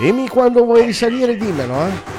Emi quando vuoi risalire dimmelo, eh.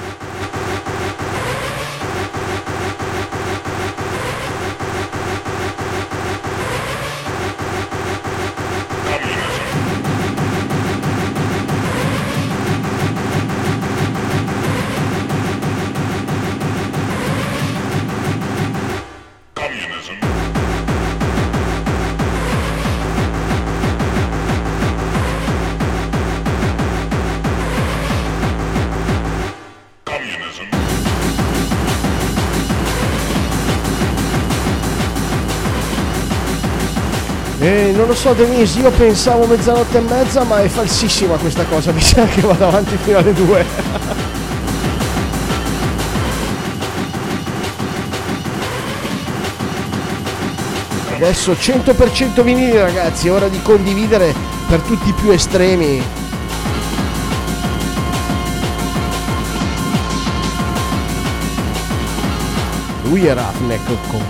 So Denise, io pensavo mezzanotte e mezza, ma è falsissima questa cosa, mi sa che vado avanti fino alle due. Adesso 100% vinili ragazzi, è ora di condividere per tutti i più estremi. Lui è Roughneck con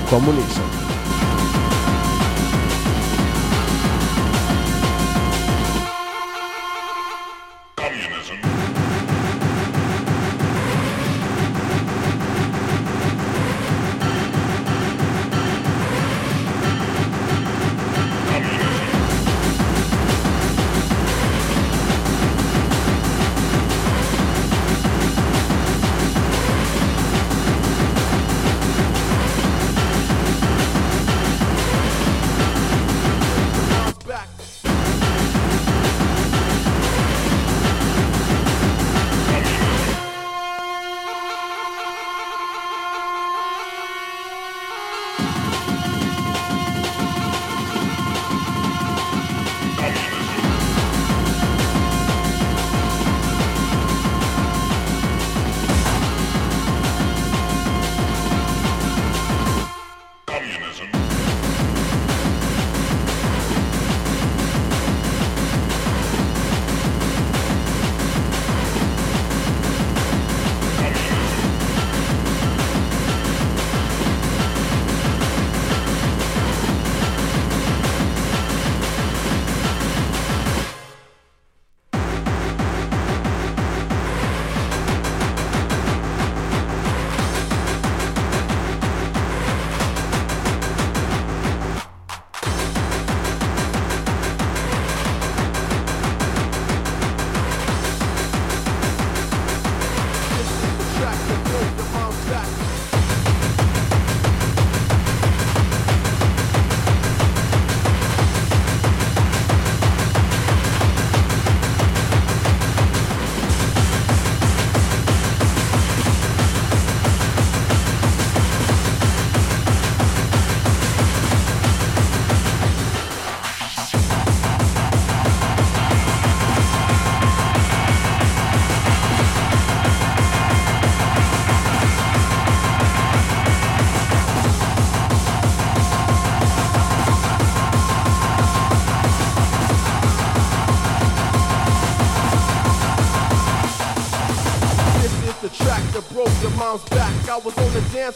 Comunism.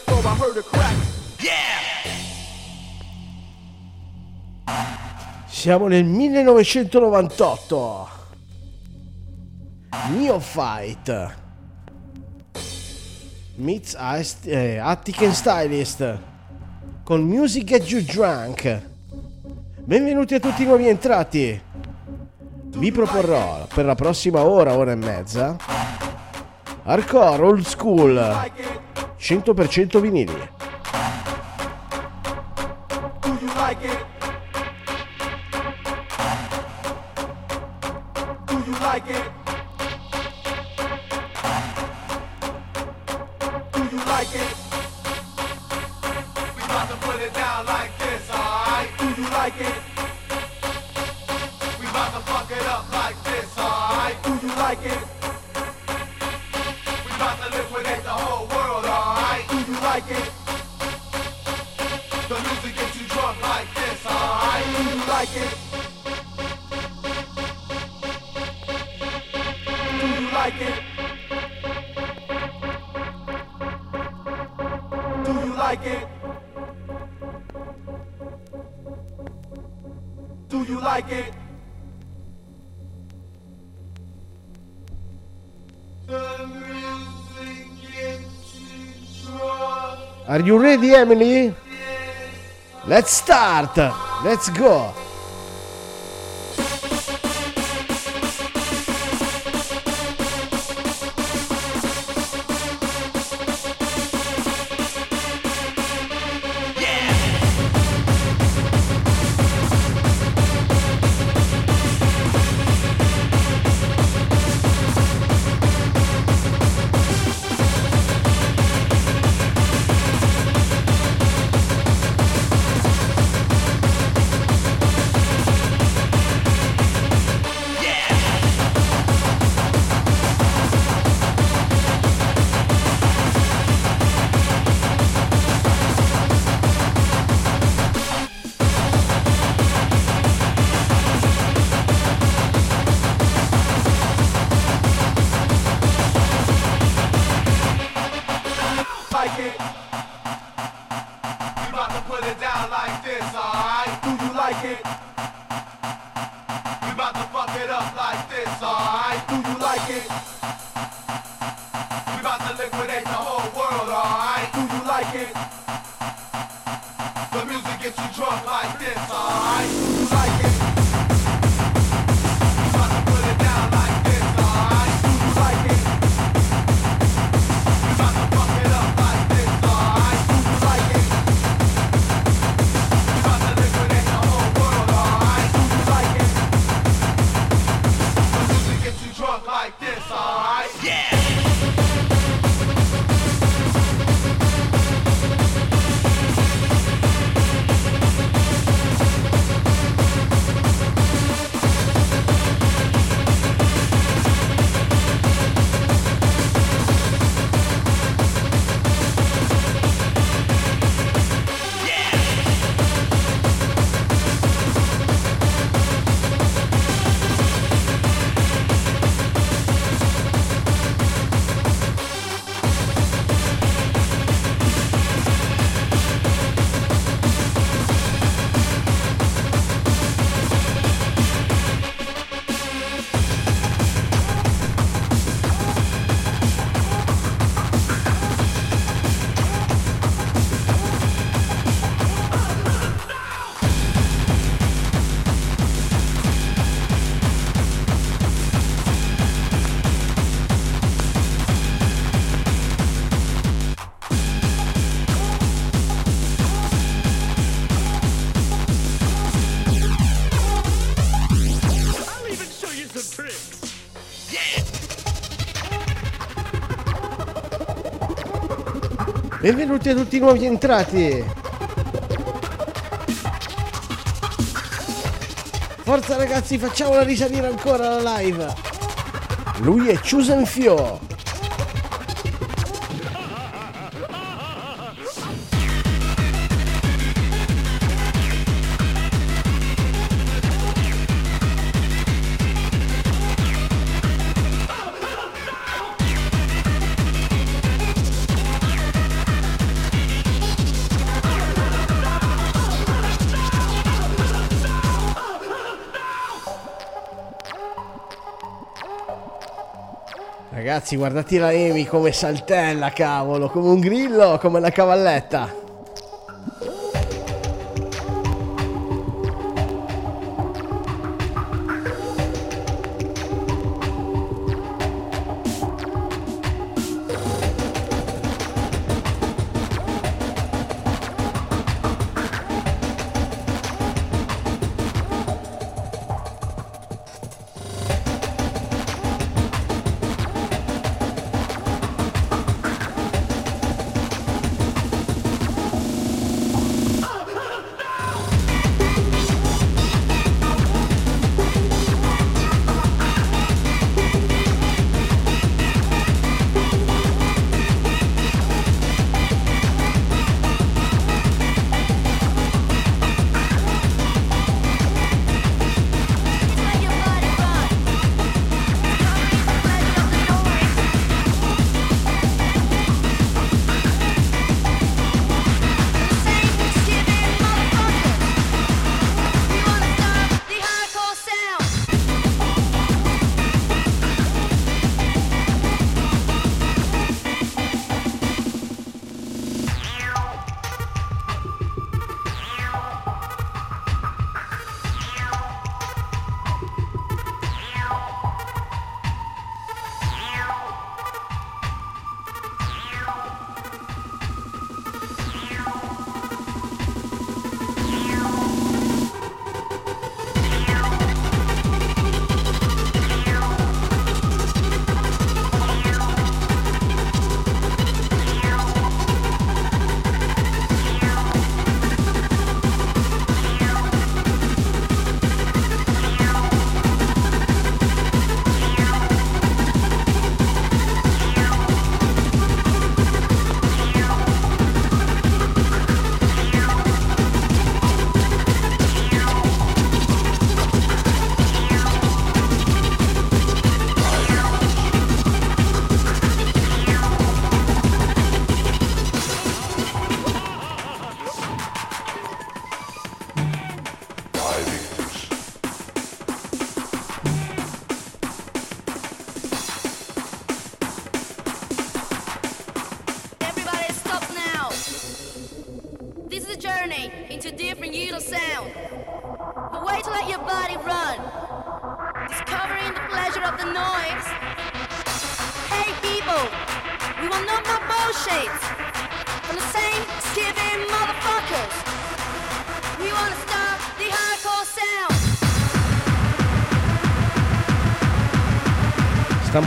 Siamo nel 1998. Neophyte. Meets eh, Attic and Stylist. Con Music Get You Drunk. Benvenuti a tutti i nuovi entrati. Vi proporrò per la prossima ora, ora e mezza. Hardcore Old School. 100% vinili. Emily? Let's start. Let's go. Benvenuti a tutti i nuovi entrati. Forza ragazzi, facciamola risalire ancora la live. Lui è Chusen Fio. Ragazzi, guardate la Amy come saltella, cavolo, come un grillo, come una cavalletta.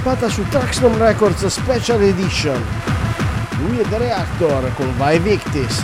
scappata su Traxton Records Special Edition. Lui è Weird Reactor con Vai Victis.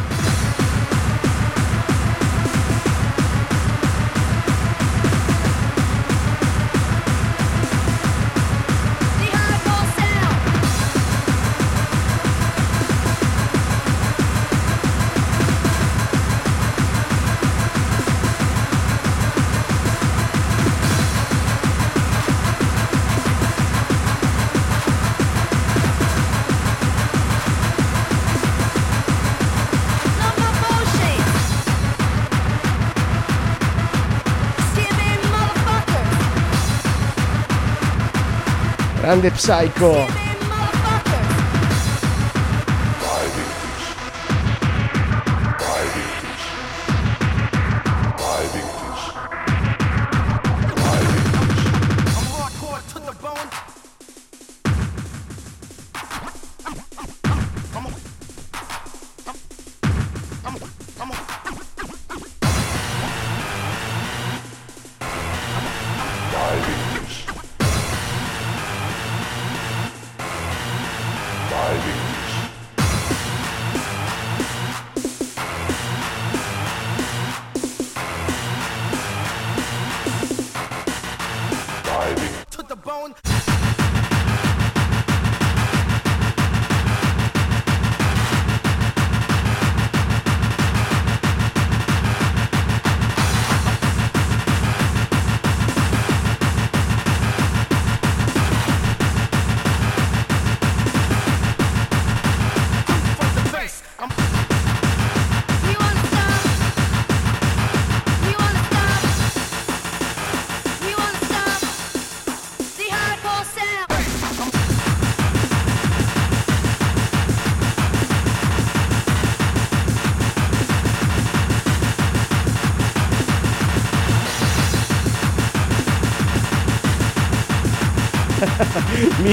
grande Psycho. backbone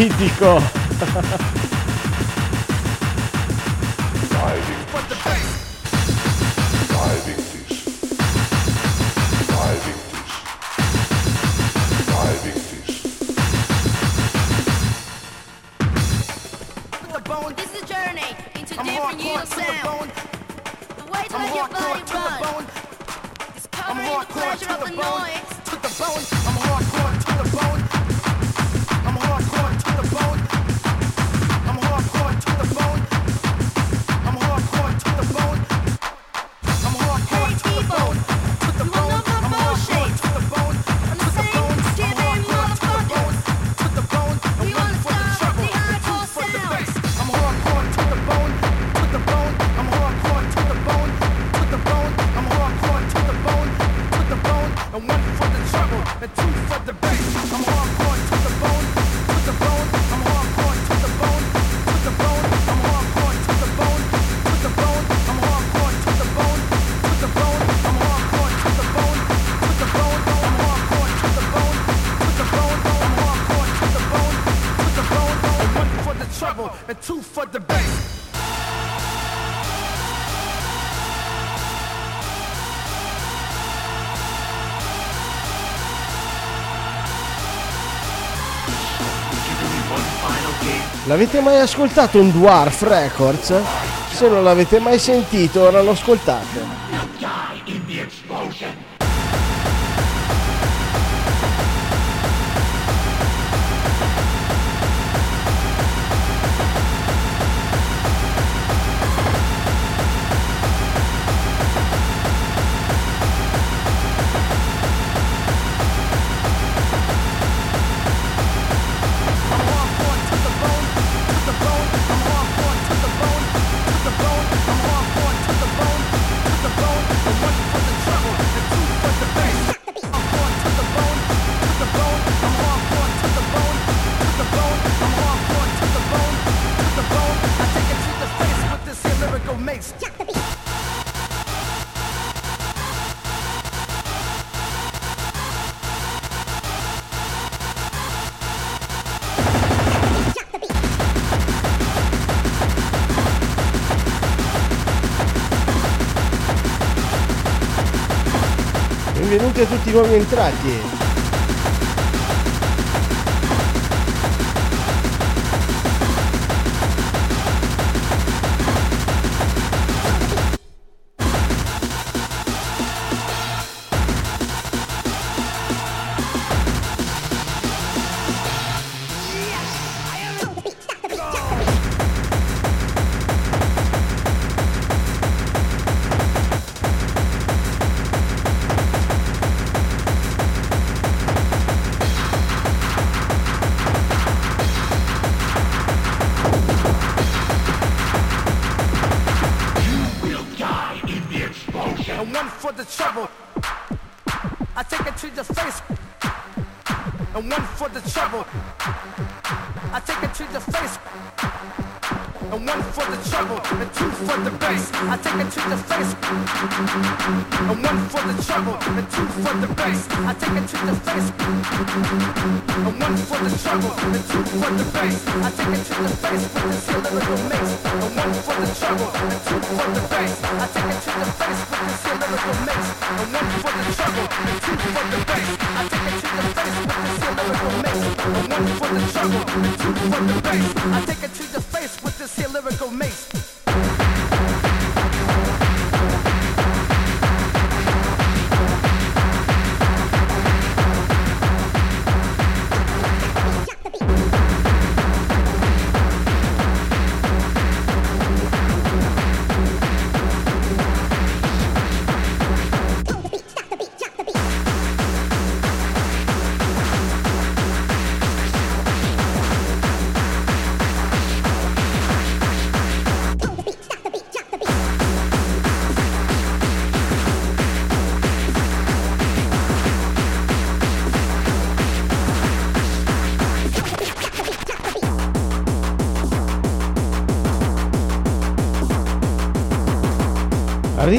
politico. L'avete mai ascoltato un Dwarf Records? Se non l'avete mai sentito, ora lo ascoltate. benvenuti a tutti i nuovi entrati.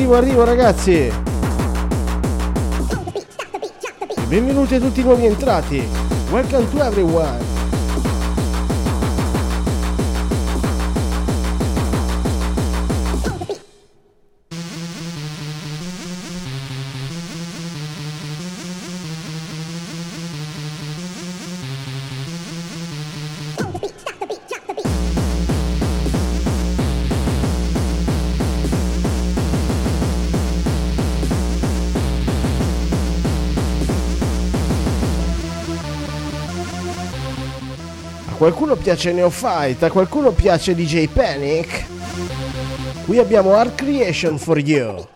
arrivo, arrivo ragazzi! Benvenuti a tutti i nuovi entrati! Welcome to everyone! qualcuno piace Neophyte, a qualcuno piace DJ Panic. Qui abbiamo Art Creation for You.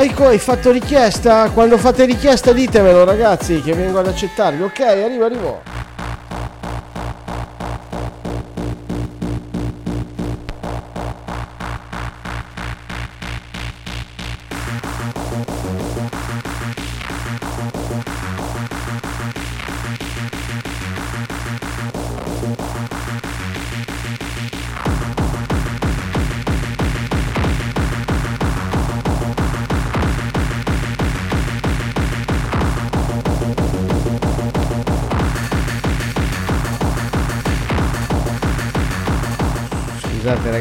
Psycho, hai fatto richiesta? Quando fate richiesta ditemelo ragazzi che vengo ad accettarvi. Ok, arrivo, arrivo.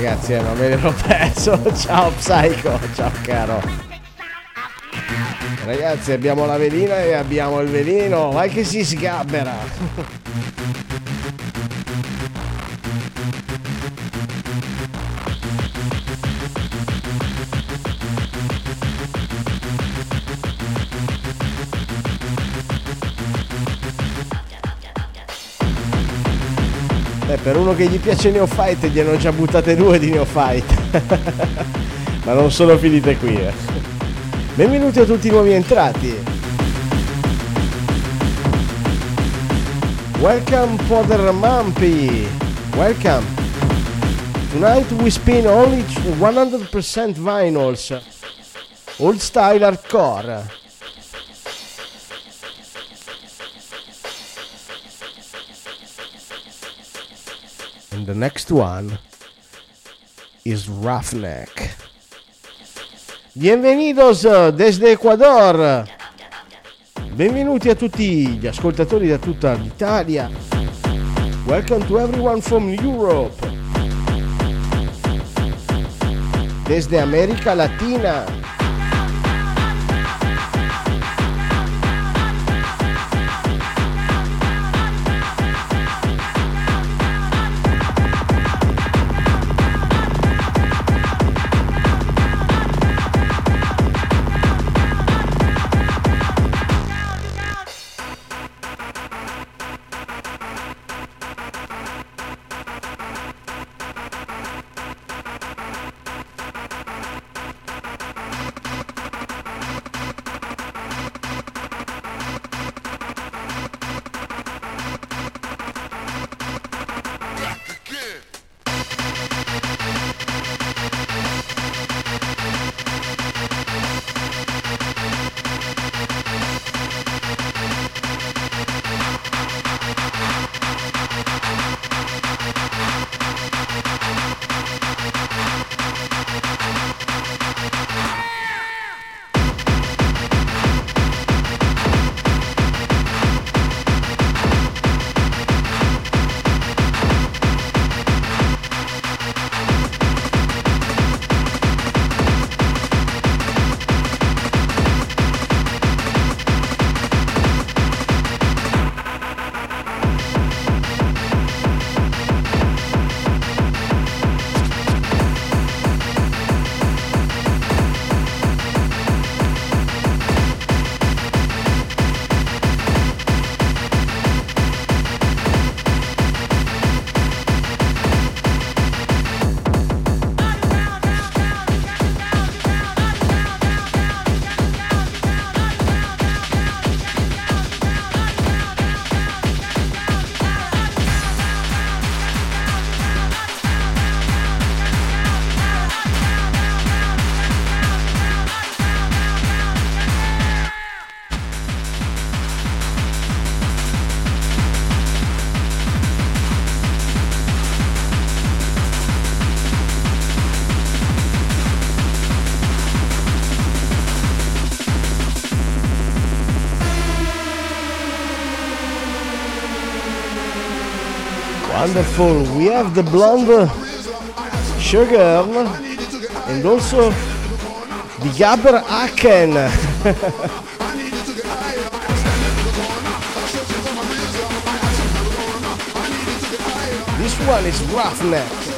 Ragazzi, eh, ma me l'ero perso. Ciao Psycho, ciao caro. Ragazzi, abbiamo la velina e abbiamo il velino. Vai che si sgabbera. Eh, per uno che gli piace Neophyte gli hanno già buttate due di Neophyte. Ma non sono finite qui. Eh. Benvenuti a tutti i nuovi entrati. Welcome Poder Mampi. Welcome. Tonight we spin only 100% vinyls. Old style hardcore. The next one is Roughneck. Bienvenidos uh, desde Ecuador. Benvenuti a tutti gli ascoltatori da tutta l'Italia. Welcome to everyone from Europe. Desde America Latina. Wonderful. We have the blonde uh, sugar and also the Gabber Aken. this one is Roughneck.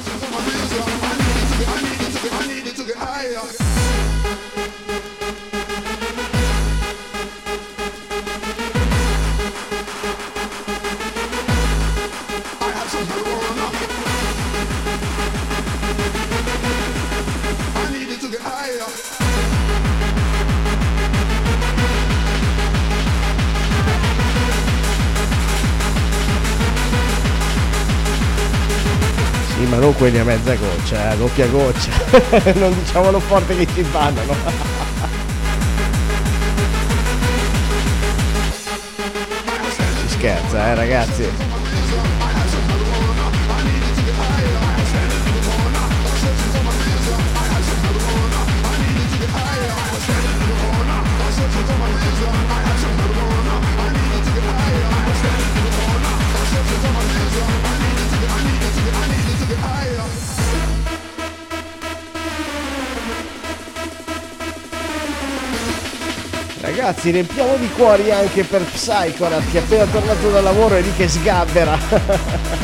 Quelli a mezza goccia, eh, a doppia goccia. non diciamolo forte che ci bannano. scherza, eh ragazzi. Ragazzi, riempiamo di cuori anche per Psychorat che è appena tornato dal lavoro e lì che sgabbera.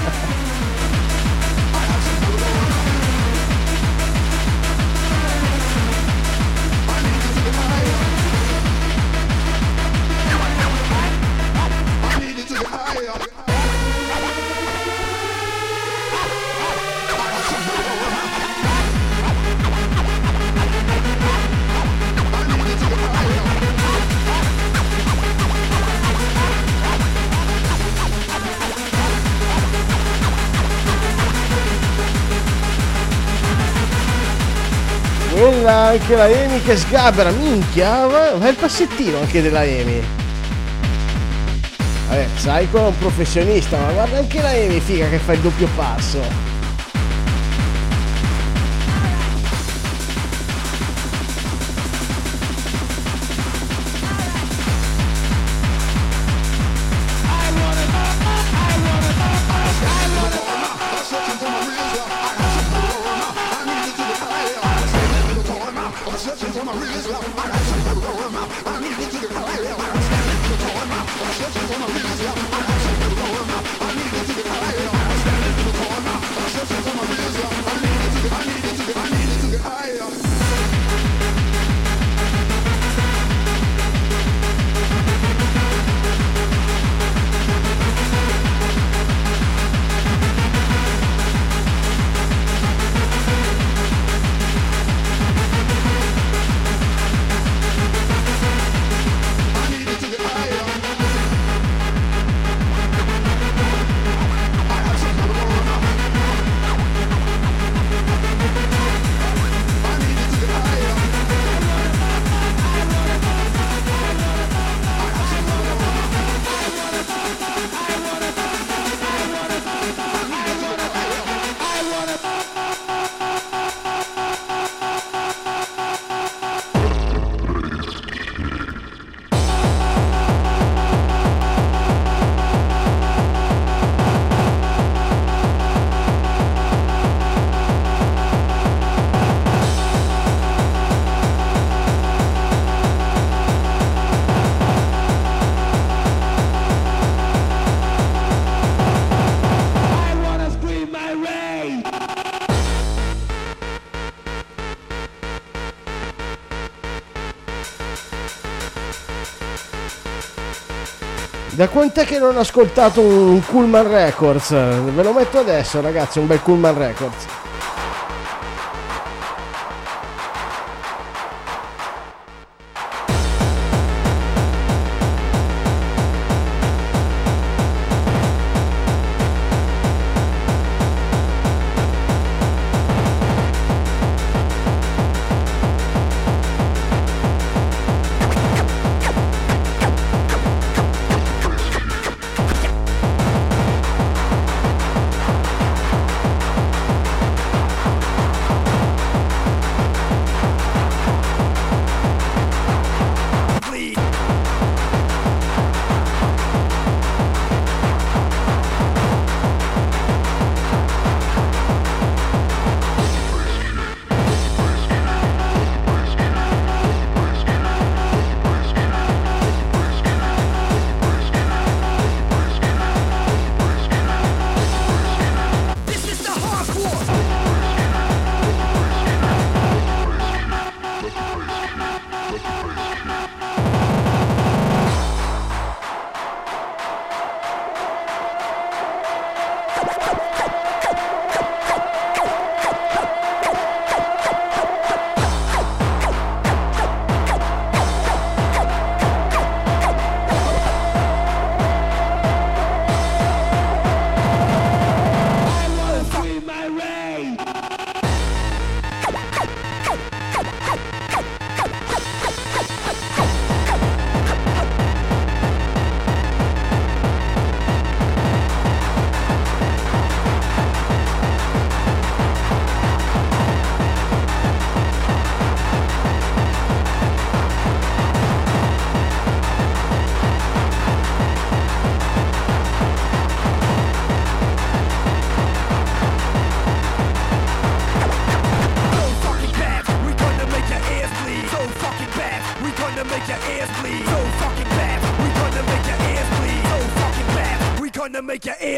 anche la Emi che sgabbera, minchia, ma è il passettino anche della Emi. Vabbè, Psycho è un professionista, ma guarda anche la Emi, figa, che fa il doppio passo. Da quant'è che non ho ascoltato un Coolman Records? Ve lo metto adesso ragazzi, un bel Coolman Records.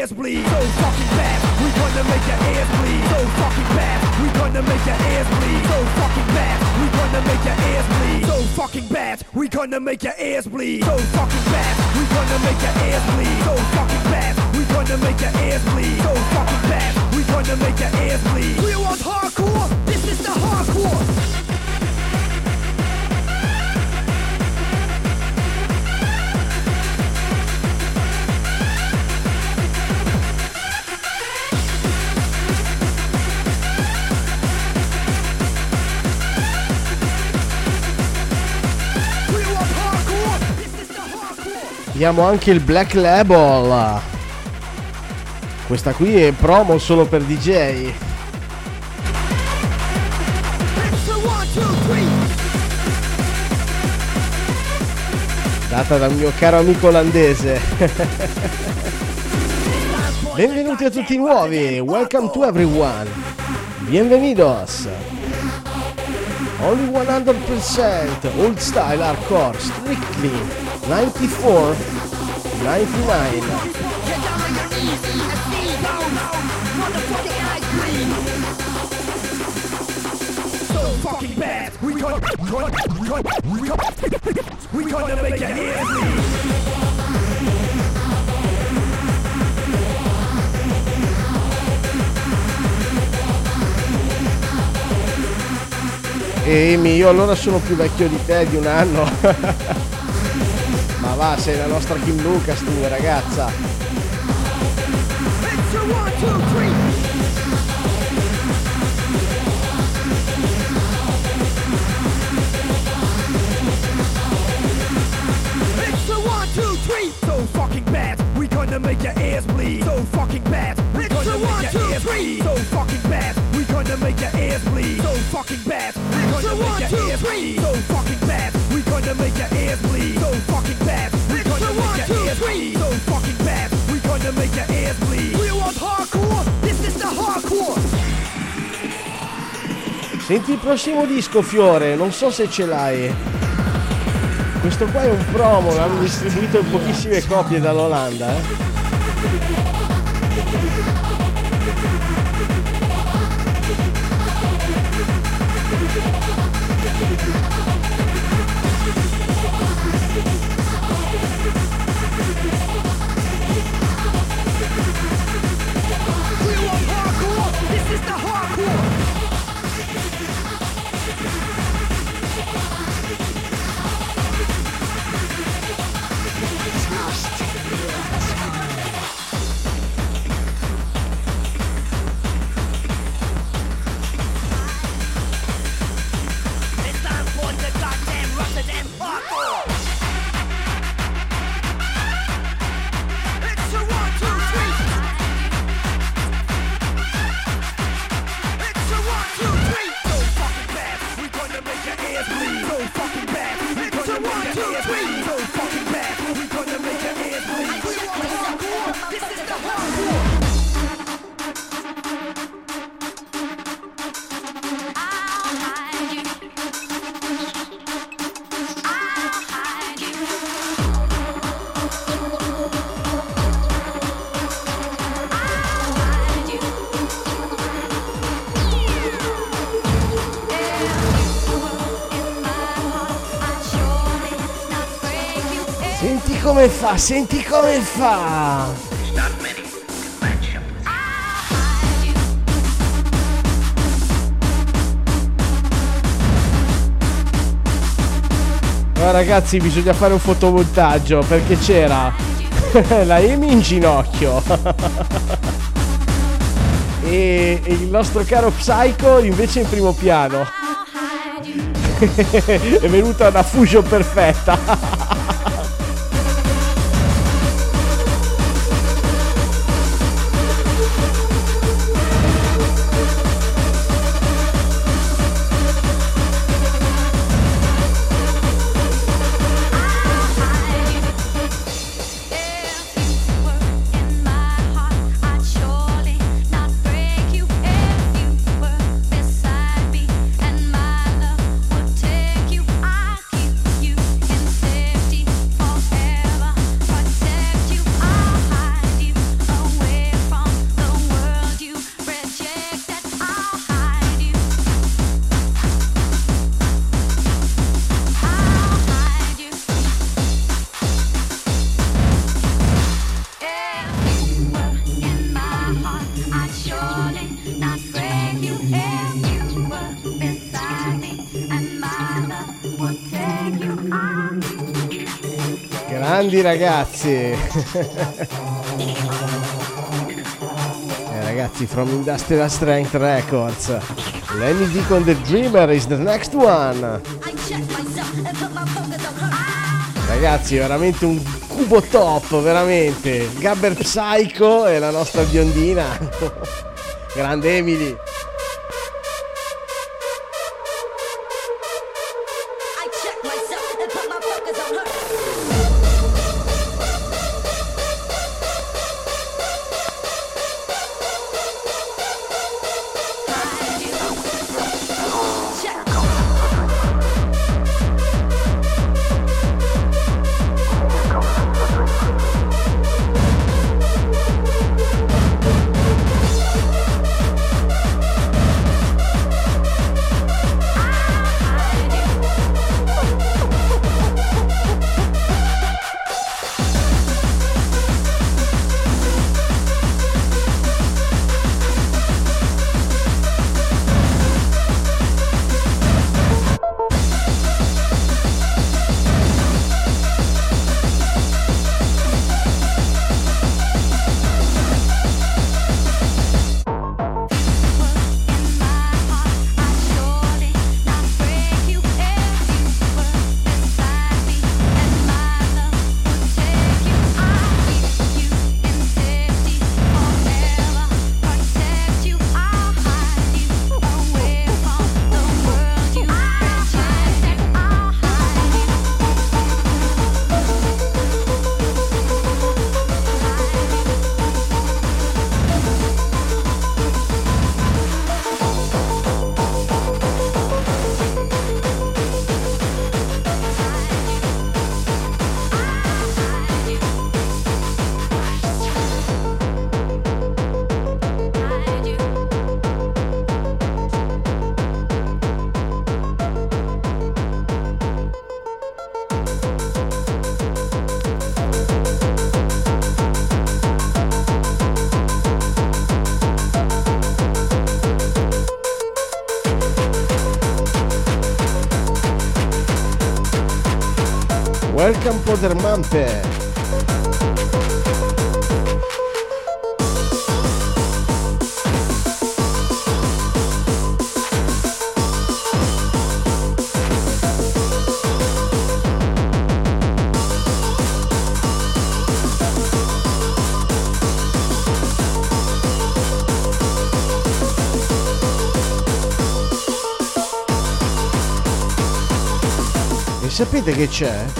Ears bleed. So fucking bad, we gonna make your ears bleed. So fucking bad, we gonna make your ears bleed. So fucking bad, we gonna make your ears bleed. So fucking bad, we gonna make your ears bleed. So Abbiamo anche il Black Label. Questa qui è promo solo per DJ. Data dal mio caro amico olandese. Benvenuti a tutti nuovi. Welcome to everyone. Bienvenidos. Only 100% old style hardcore strictly 94 99 Get down on your knees and see down, motherfucking ice cream. So fucking Amy, io allora sono più vecchio di te di un anno. Ma va, sei la nostra Kim Lucas tu, ragazza. It's a one, two, three. It's a one, two, three. So fucking bad. We gonna make your ears bleed. So fucking bad. We gonna make your ears bleed. So fucking bad. We gonna make your ears bleed. So fucking bad. We gonna make your ears bleed. So fucking bad. Gonna make your ears bleed. So fucking bad. We gonna make one, your two, ears three. bleed. So fucking bad. We gonna make your ears bleed. We want hardcore. This is the hardcore. Senti il prossimo disco, Fiore, non so se ce l'hai. Questo qua è un promo, l'hanno distribuito in pochissime copie dall'Olanda, eh. Come fa, senti come fa. Ma ragazzi, bisogna fare un fotomontaggio perché c'era la Amy in ginocchio. e, il nostro caro Psycho invece in primo piano. È venuta una fusion perfetta. Ragazzi. eh, ragazzi, from Industrial Strength Records. Lenny D con The Dreamer is the next one. Ragazzi, veramente un cubo top, veramente. Gabber Psycho e la nostra biondina. Grande Emily. E sapete che c'è?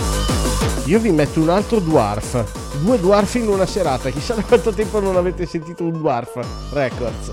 Io vi metto un altro dwarf. Due dwarf in una serata. Chissà da quanto tempo non avete sentito un dwarf records.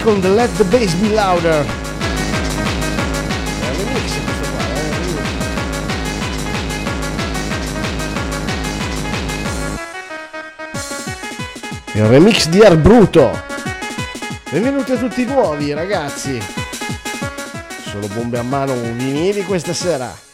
Ray con The Let the Bass Be Louder. È un remix questo qua, è un remix. Il remix di Arbruto. Benvenuti a tutti nuovi ragazzi. Solo bombe a mano vinili questa sera.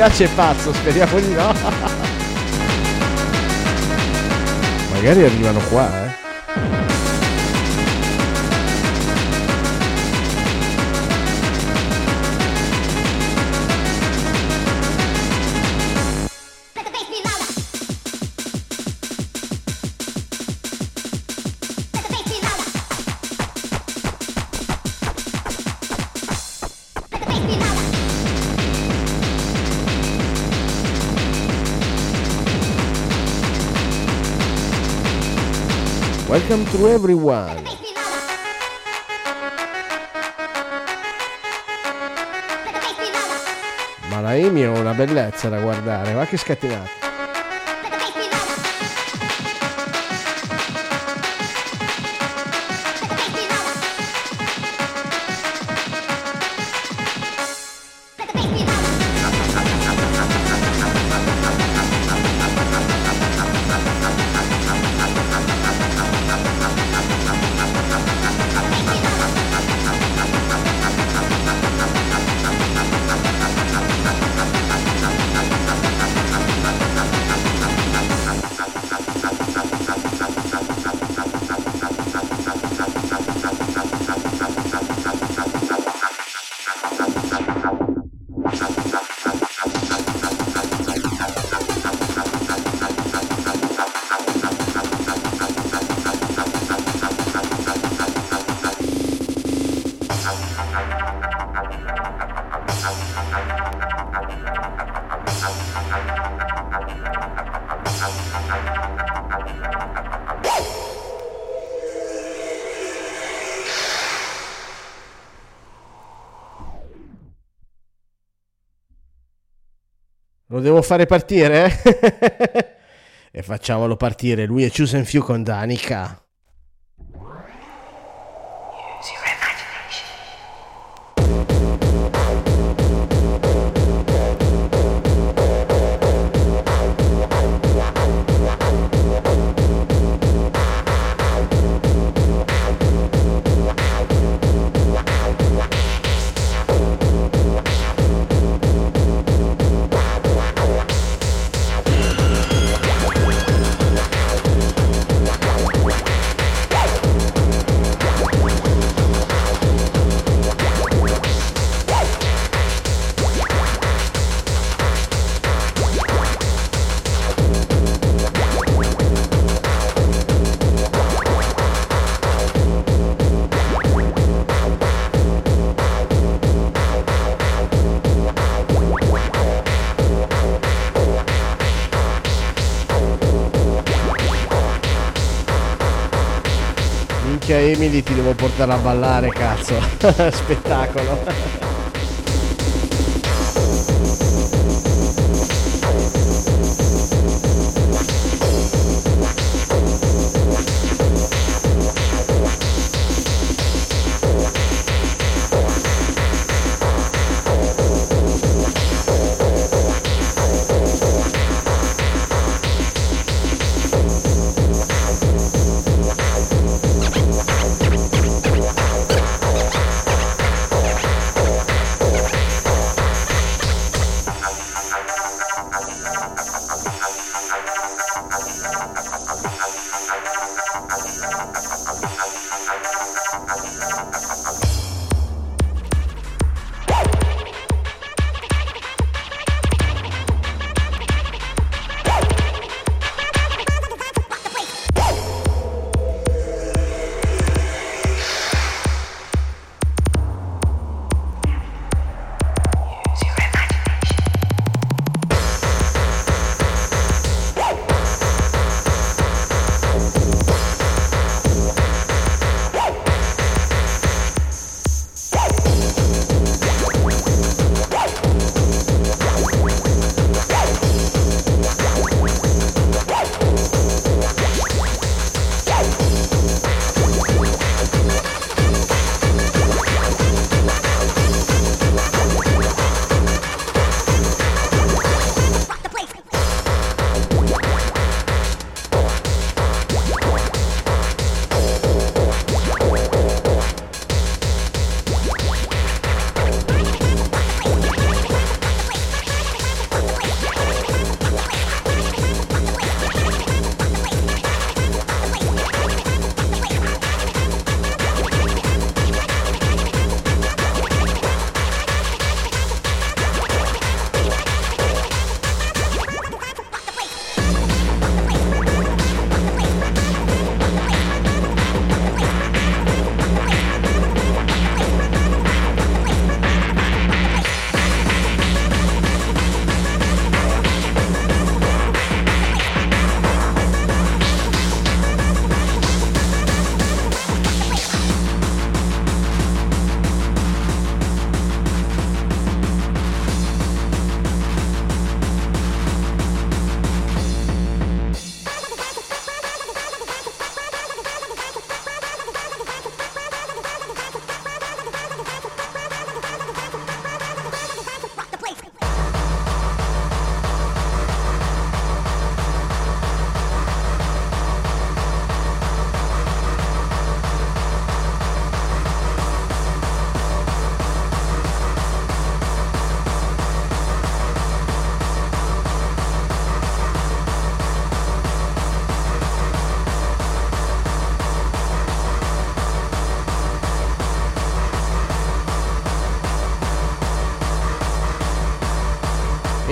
Mi dispiace pazzo, speriamo di no. Magari arrivano qua, eh. Welcome to everyone. Ma la Amy è una bellezza da guardare, va che scatenata. Fare partire? e facciamolo partire. Lui è and Few con Danica. Portare a ballare, cazzo. Spettacolo.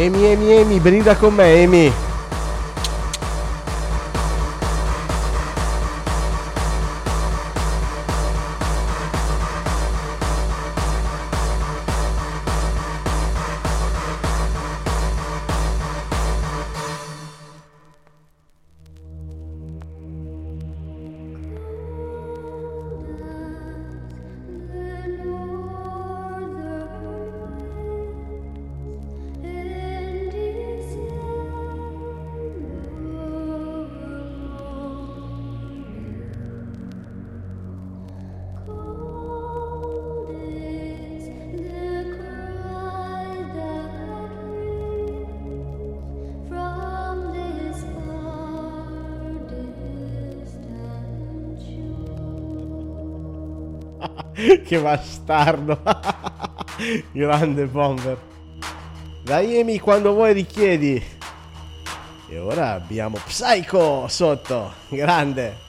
Emi, Emi, Emi, brilla con me, Emi. che bastardo. Grande bomber. Dai Emi quando vuoi richiedi. E ora abbiamo Psycho sotto. Grande.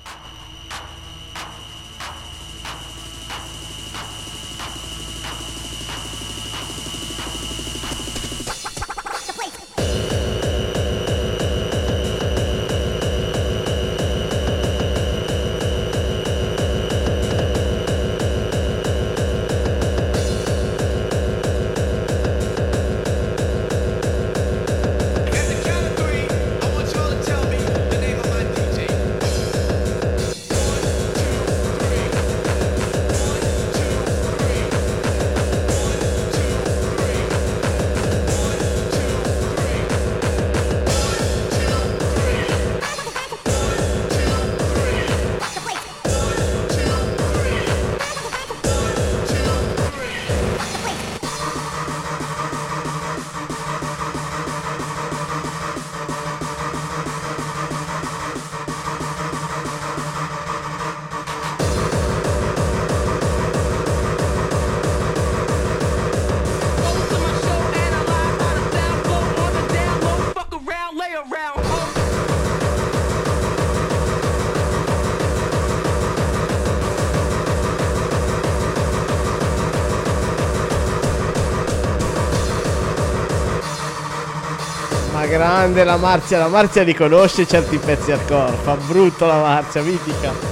grande la Marzia, la Marzia li conosce certi pezzi al corpo, fa brutto la Marzia, mitica.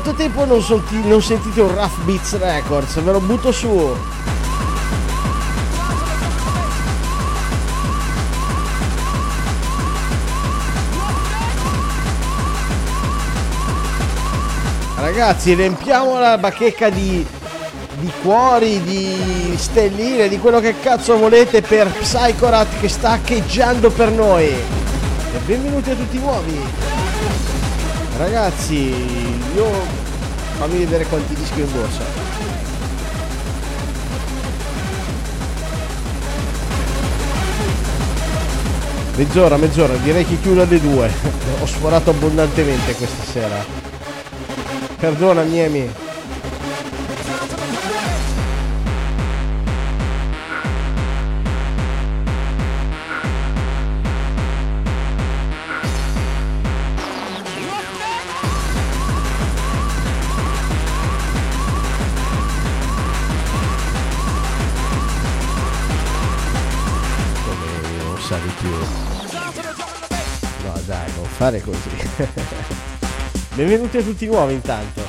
Quanto tempo non, sonti- non sentite un Rough Beats Records? Ve lo butto su. Ragazzi, riempiamo la bacheca di, di cuori, di stelline, di quello che cazzo volete per Psychorat che sta echeggiando per noi. E benvenuti a tutti nuovi. Ragazzi, io fammi vedere quanti dischi ho in borsa. Mezz'ora, mezz'ora, direi che chiudo alle due. Ho sforato abbondantemente questa sera. Perdona, Miemi. Fare così. Benvenuti a tutti nuovi intanto.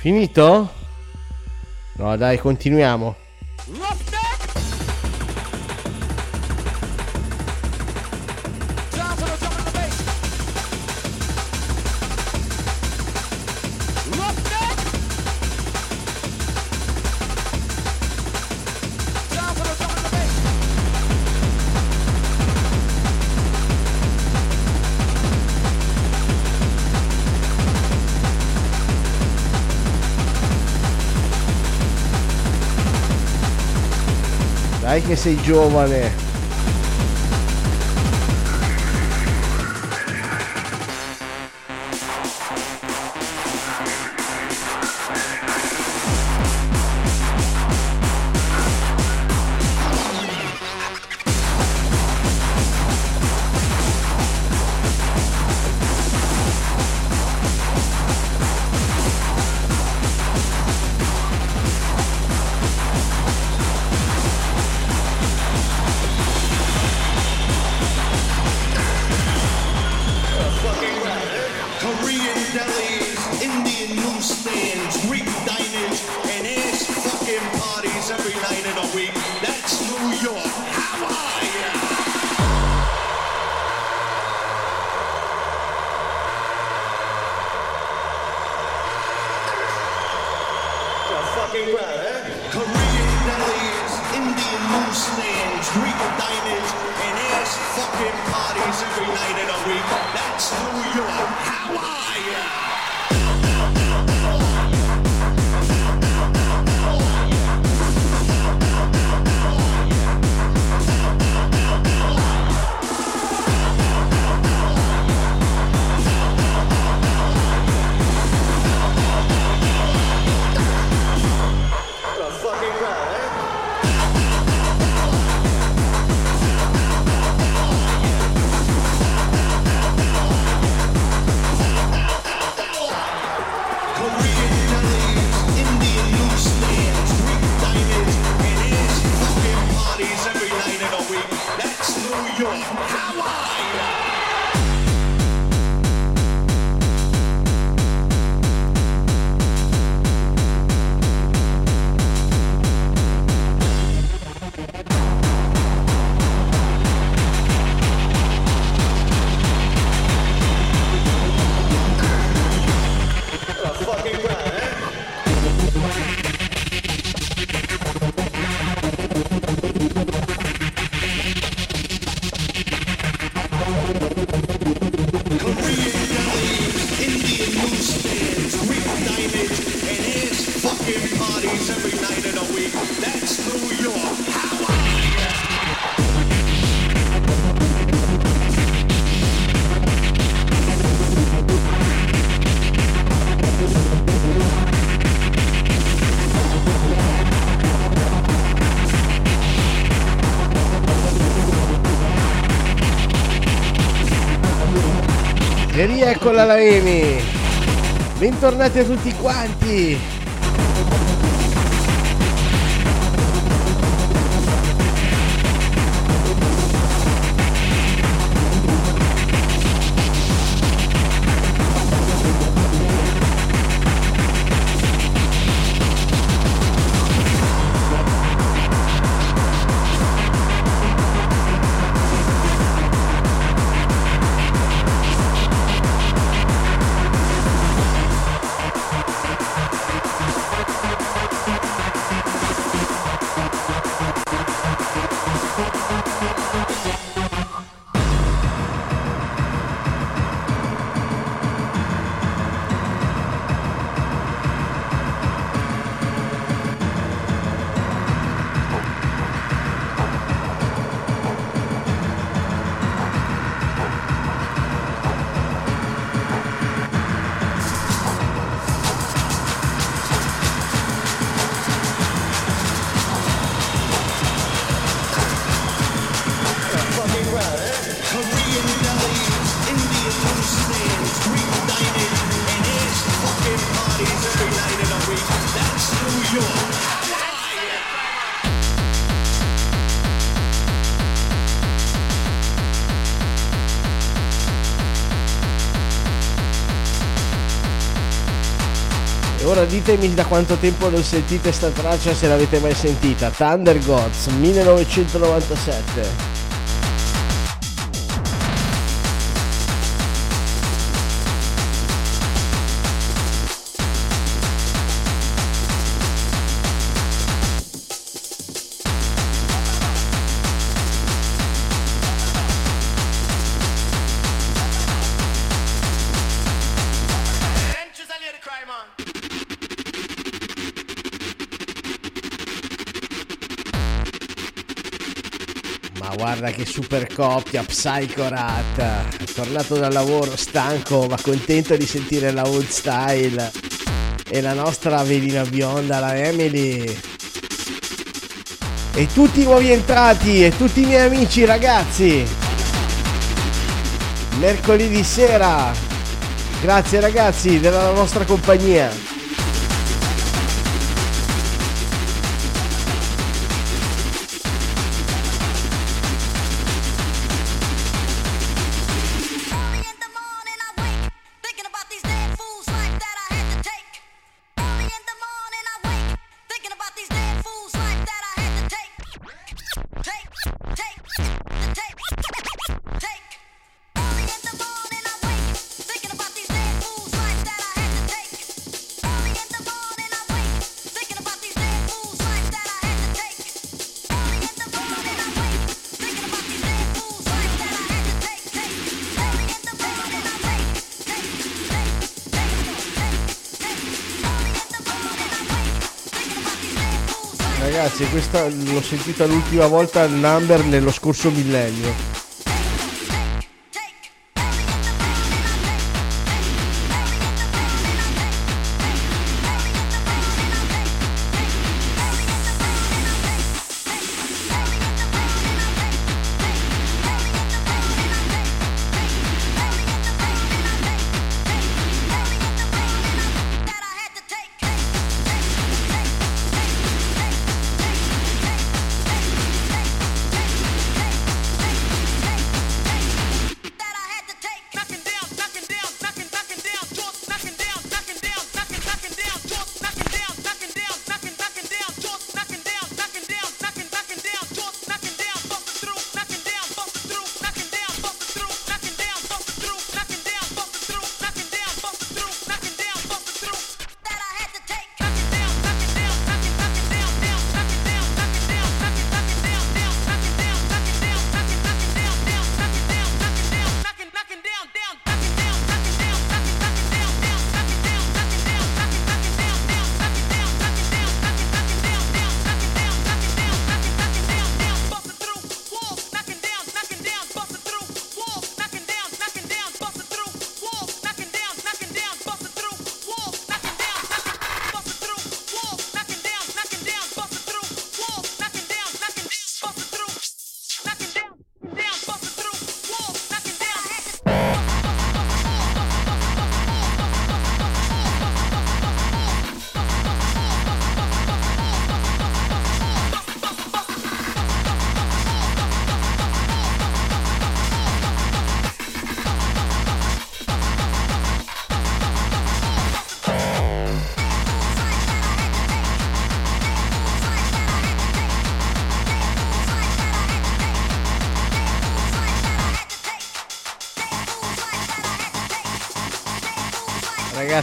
Finito? No dai, continuiamo. Dai che sei giovane. E rieccola la Emi! Bentornati a tutti quanti! ditemi da quanto tempo non sentite sta traccia se l'avete mai sentita. Thunder Gods 1997. guarda che super coppia, Psycho Rat. Tornato dal lavoro stanco ma contento di sentire la old style. E la nostra velina bionda, la Emily. E tutti i nuovi entrati e tutti i miei amici ragazzi. Mercoledì sera. Grazie ragazzi della nostra compagnia. Ragazzi, questa l'ho sentita l'ultima volta al Number nello scorso millennio.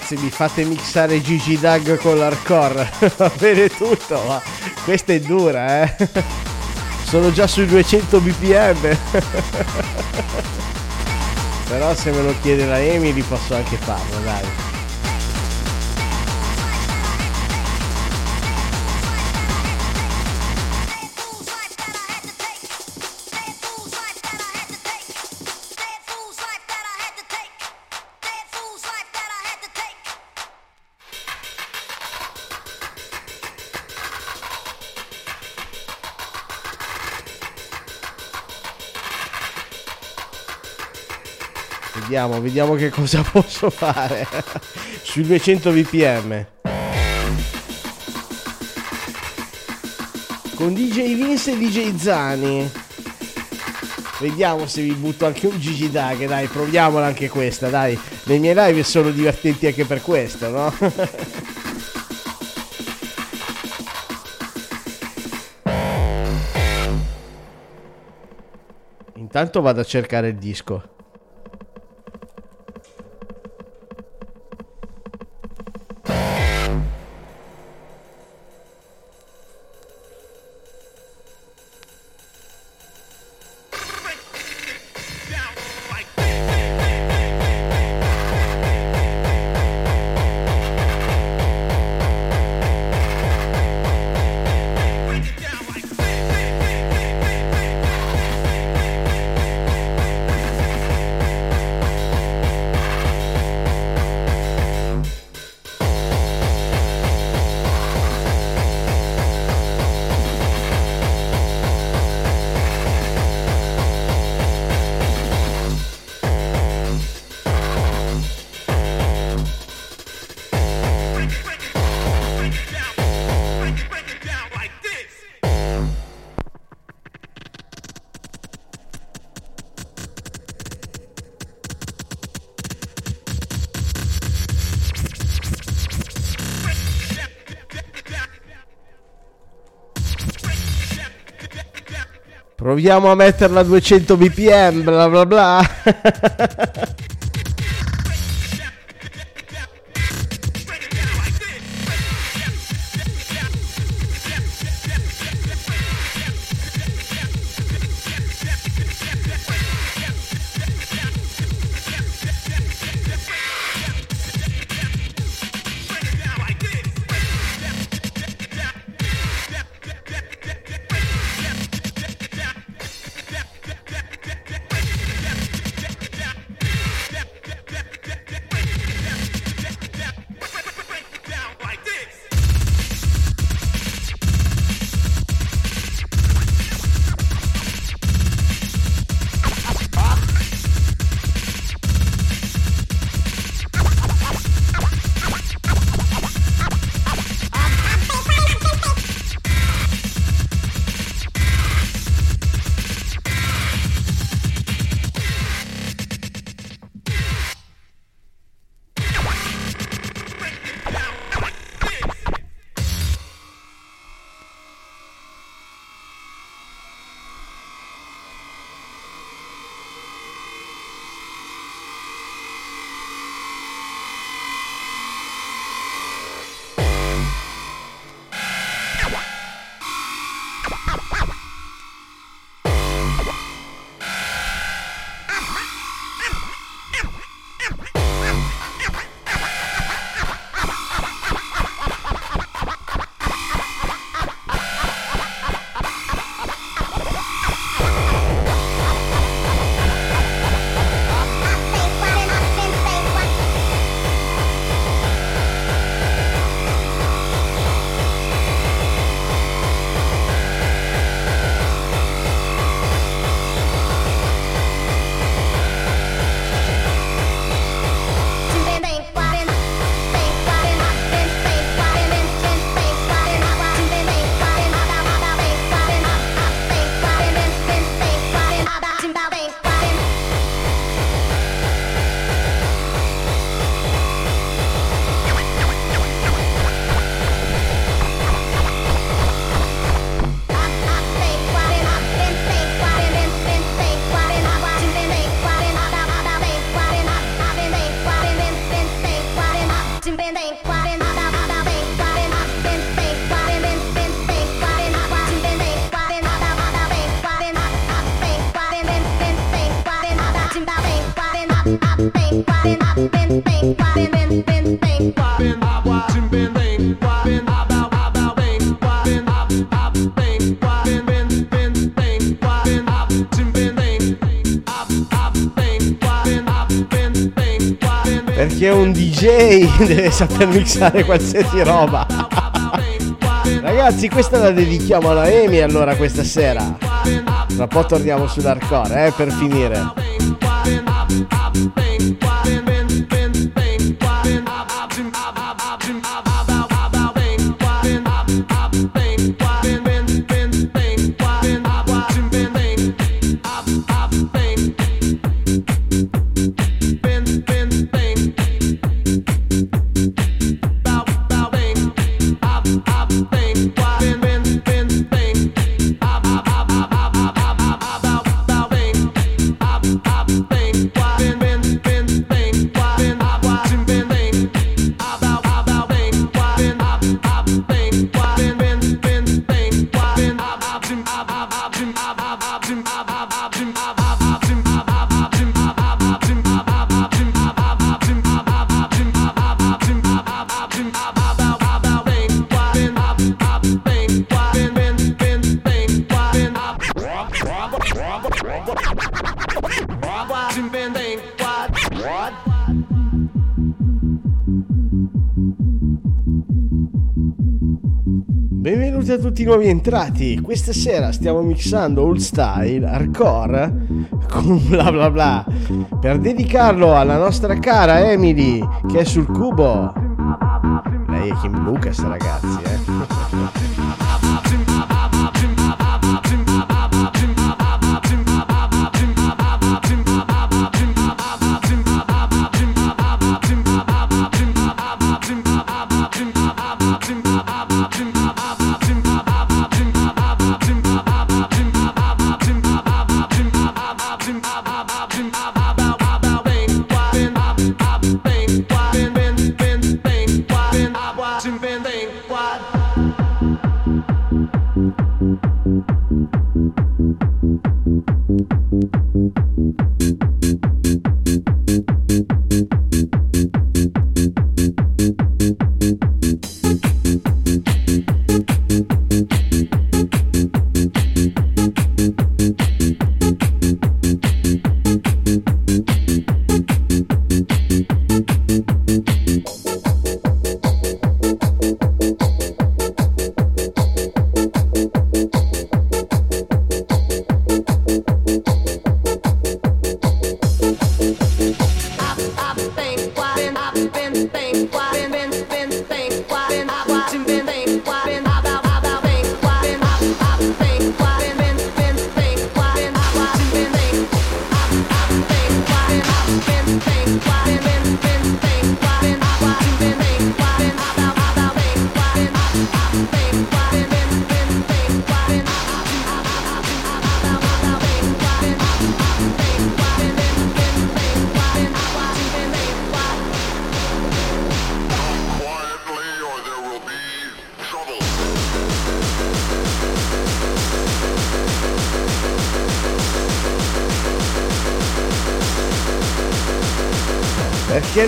Ragazzi mi fate mixare Gigi Dag con l'hardcore. Va bene tutto, ma questa è dura, eh. Sono già sui 200 bpm. Però se me lo chiede la Emily posso anche farlo, dai. Vediamo, vediamo che cosa posso fare. Sui 200 bpm. Con DJ Vince e DJ Zani. Vediamo se vi butto anche un Gigi Dag, dai, proviamola anche questa, dai. Le mie live sono divertenti anche per questo, no? Intanto vado a cercare il disco. Proviamo a metterla a 200 bpm, bla bla bla. deve saper mixare qualsiasi roba. Ragazzi, questa la dedichiamo alla Amy allora questa sera. Tra un po' torniamo sull'hardcore, eh, per finire. Nuovi entrati. Questa sera stiamo mixando old style hardcore con bla bla bla per dedicarlo alla nostra cara Emily che è sul cubo. Lei è Kim Lucas, ragazzi,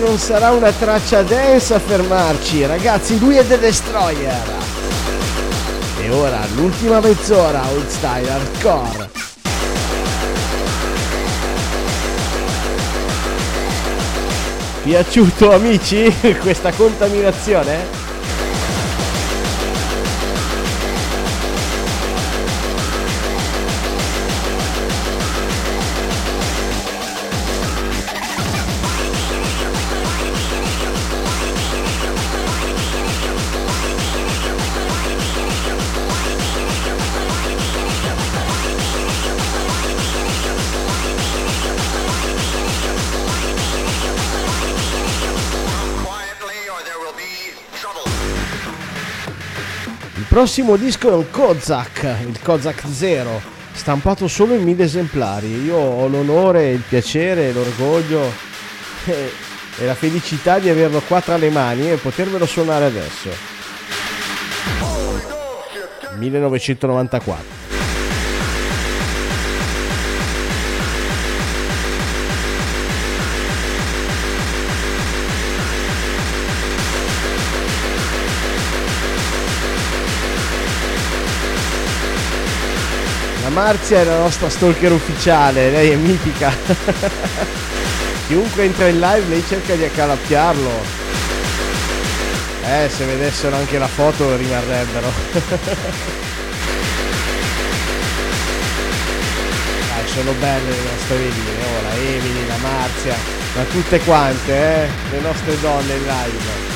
non sarà una traccia dance a fermarci, ragazzi, lui è The Destroyer. E ora l'ultima mezz'ora old style hardcore. Piaciuto amici questa contaminazione? Prossimo disco è un Kozak, il Kozak Zero, stampato solo in mille esemplari. Io ho l'onore, il piacere, l'orgoglio e, e la felicità di averlo qua tra le mani e potervelo suonare adesso. 1994. Marzia è la nostra stalker ufficiale, lei è mitica. Chiunque entra in live lei cerca di accalappiarlo. Eh, se vedessero anche la foto rimarrebbero. Dai, sono belle le nostre Emily, eh, oh, la Emily, la Marzia, ma tutte quante, eh? Le nostre donne in live.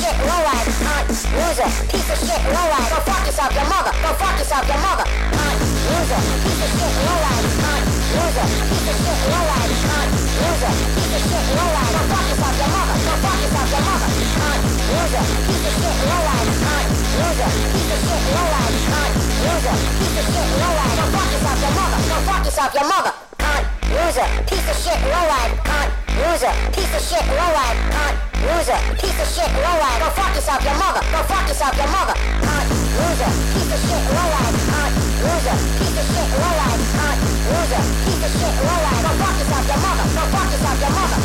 shit, lowlife, cunt, loser, piece of shit, lowlife. Go fuck yourself, your mother. Go fuck yourself, your mother. Cunt, loser, piece of shit, lowlife, cunt, loser, piece of shit, lowlife, cunt, loser, piece of shit, lowlife. Go fuck yourself, your mother. Go fuck yourself, your mother. Cunt, loser, piece of shit, lowlife, cunt, loser, piece of shit, lowlife, cunt, loser, piece of shit, lowlife. Go fuck yourself, your mother. Go fuck yourself, your mother. Cunt, loser, piece of shit, lowlife, cunt, loser, piece of shit, lowlife, cunt loser, piece of shit, lowlife. Go fuck yourself, your mother. Go fuck yourself, your mother. Cunt, loser, piece of shit, lowlife. Cunt, loser, piece of shit, lowlife. Cunt, loser, piece of shit, lowlife. Go fuck yourself, your mother. Go fuck yourself, your mother.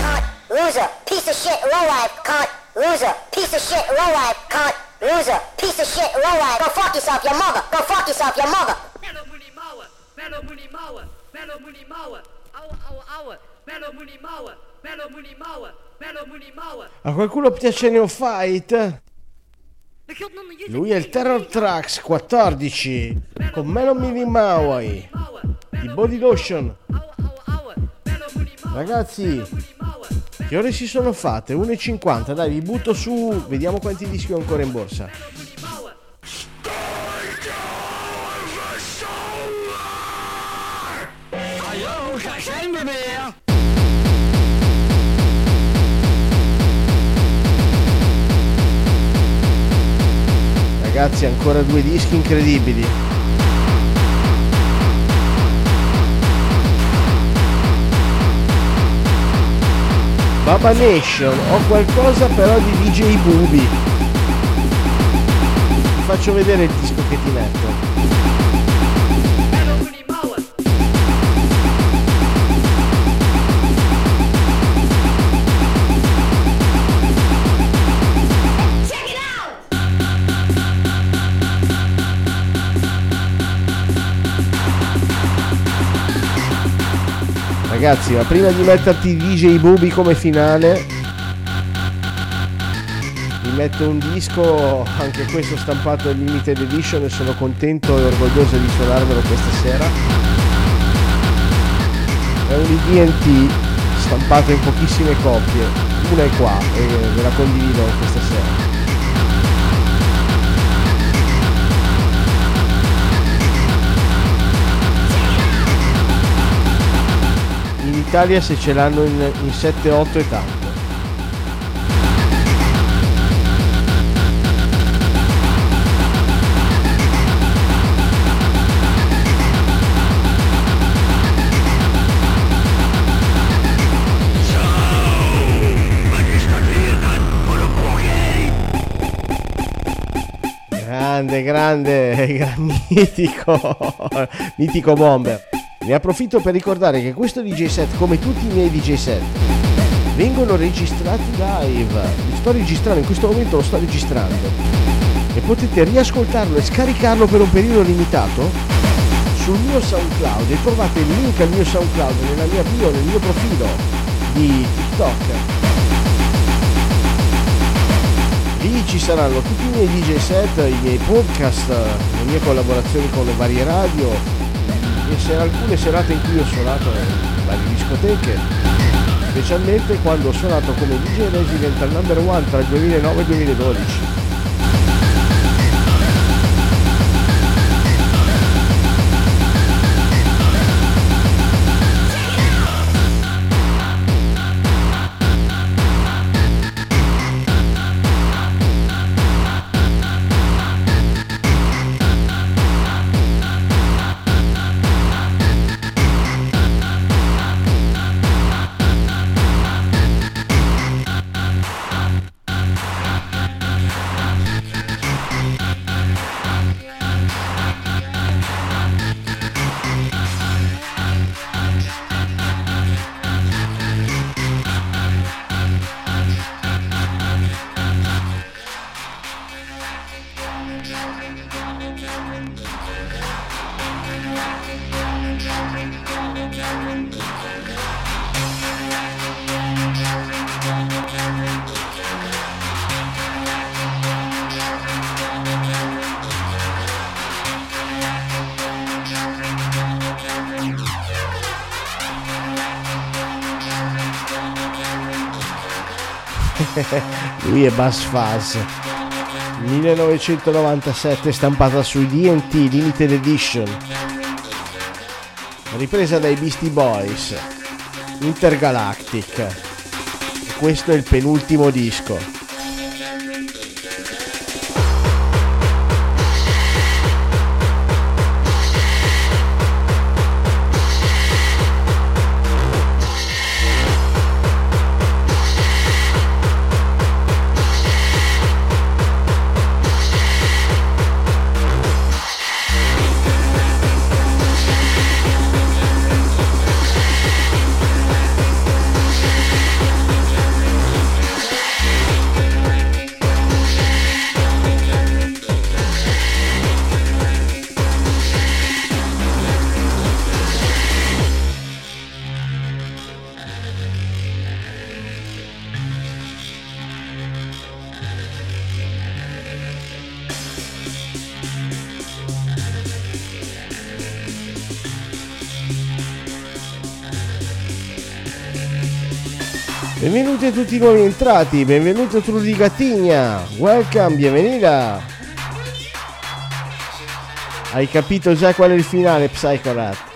Cunt, loser, piece of shit, lowlife. Cunt, loser, piece of shit, lowlife. Cunt, loser, piece of shit, lowlife. Go fuck yourself, your mother. Go fuck yourself, your mother. Mellow Mooney Mower, Hour, hour, hour, Mellow Mooney Mower, Mellow Mooney Mower, Mellow Mooney Mower. A qualcuno piace Neophyte? Lui è il Terror Tracks 14 con Melon Mini Maui, i Body Lotion. Ragazzi, che ore si sono fatte? 1,50. Dai, vi butto su, vediamo quanti dischi ho ancora in borsa. Ragazzi, ancora due dischi incredibili. Baba Nation, ho qualcosa però di DJ Bubi. Faccio vedere il disco che ti metto. Ragazzi, ma prima di metterti DJ Bubi come finale, vi metto un disco, anche questo stampato in limited edition e sono contento e orgoglioso di suonarvelo questa sera. È un IDT stampato in pochissime copie, una è qua e ve la condivido questa sera. Italia se ce l'hanno in, in 7-8 è tanto. Grande, grande, gran mitico, mitico bomber. Ne approfitto per ricordare che questo DJ set, come tutti i miei DJ set, vengono registrati live. Li sto registrando, in questo momento lo sto registrando. E potete riascoltarlo e scaricarlo per un periodo limitato sul mio SoundCloud. E trovate il link al mio SoundCloud nella mia bio, nel mio profilo di TikTok. Lì ci saranno tutti i miei DJ set, i miei podcast, le mie collaborazioni con le varie radio, alcune serate in cui ho suonato in varie discoteche, specialmente quando ho suonato come DJ Resident al number one tra il 2009 e il 2012. Lui è Bass Fuzz. 1997 stampata su DNT Limited Edition. Ripresa dai Beastie Boys. Intergalactic. Questo è il penultimo disco. Benvenuti a tutti i nuovi entrati, benvenuti a Trudy Gattigna, welcome, bienvenida. Hai capito già qual è il finale, Psycho Rat?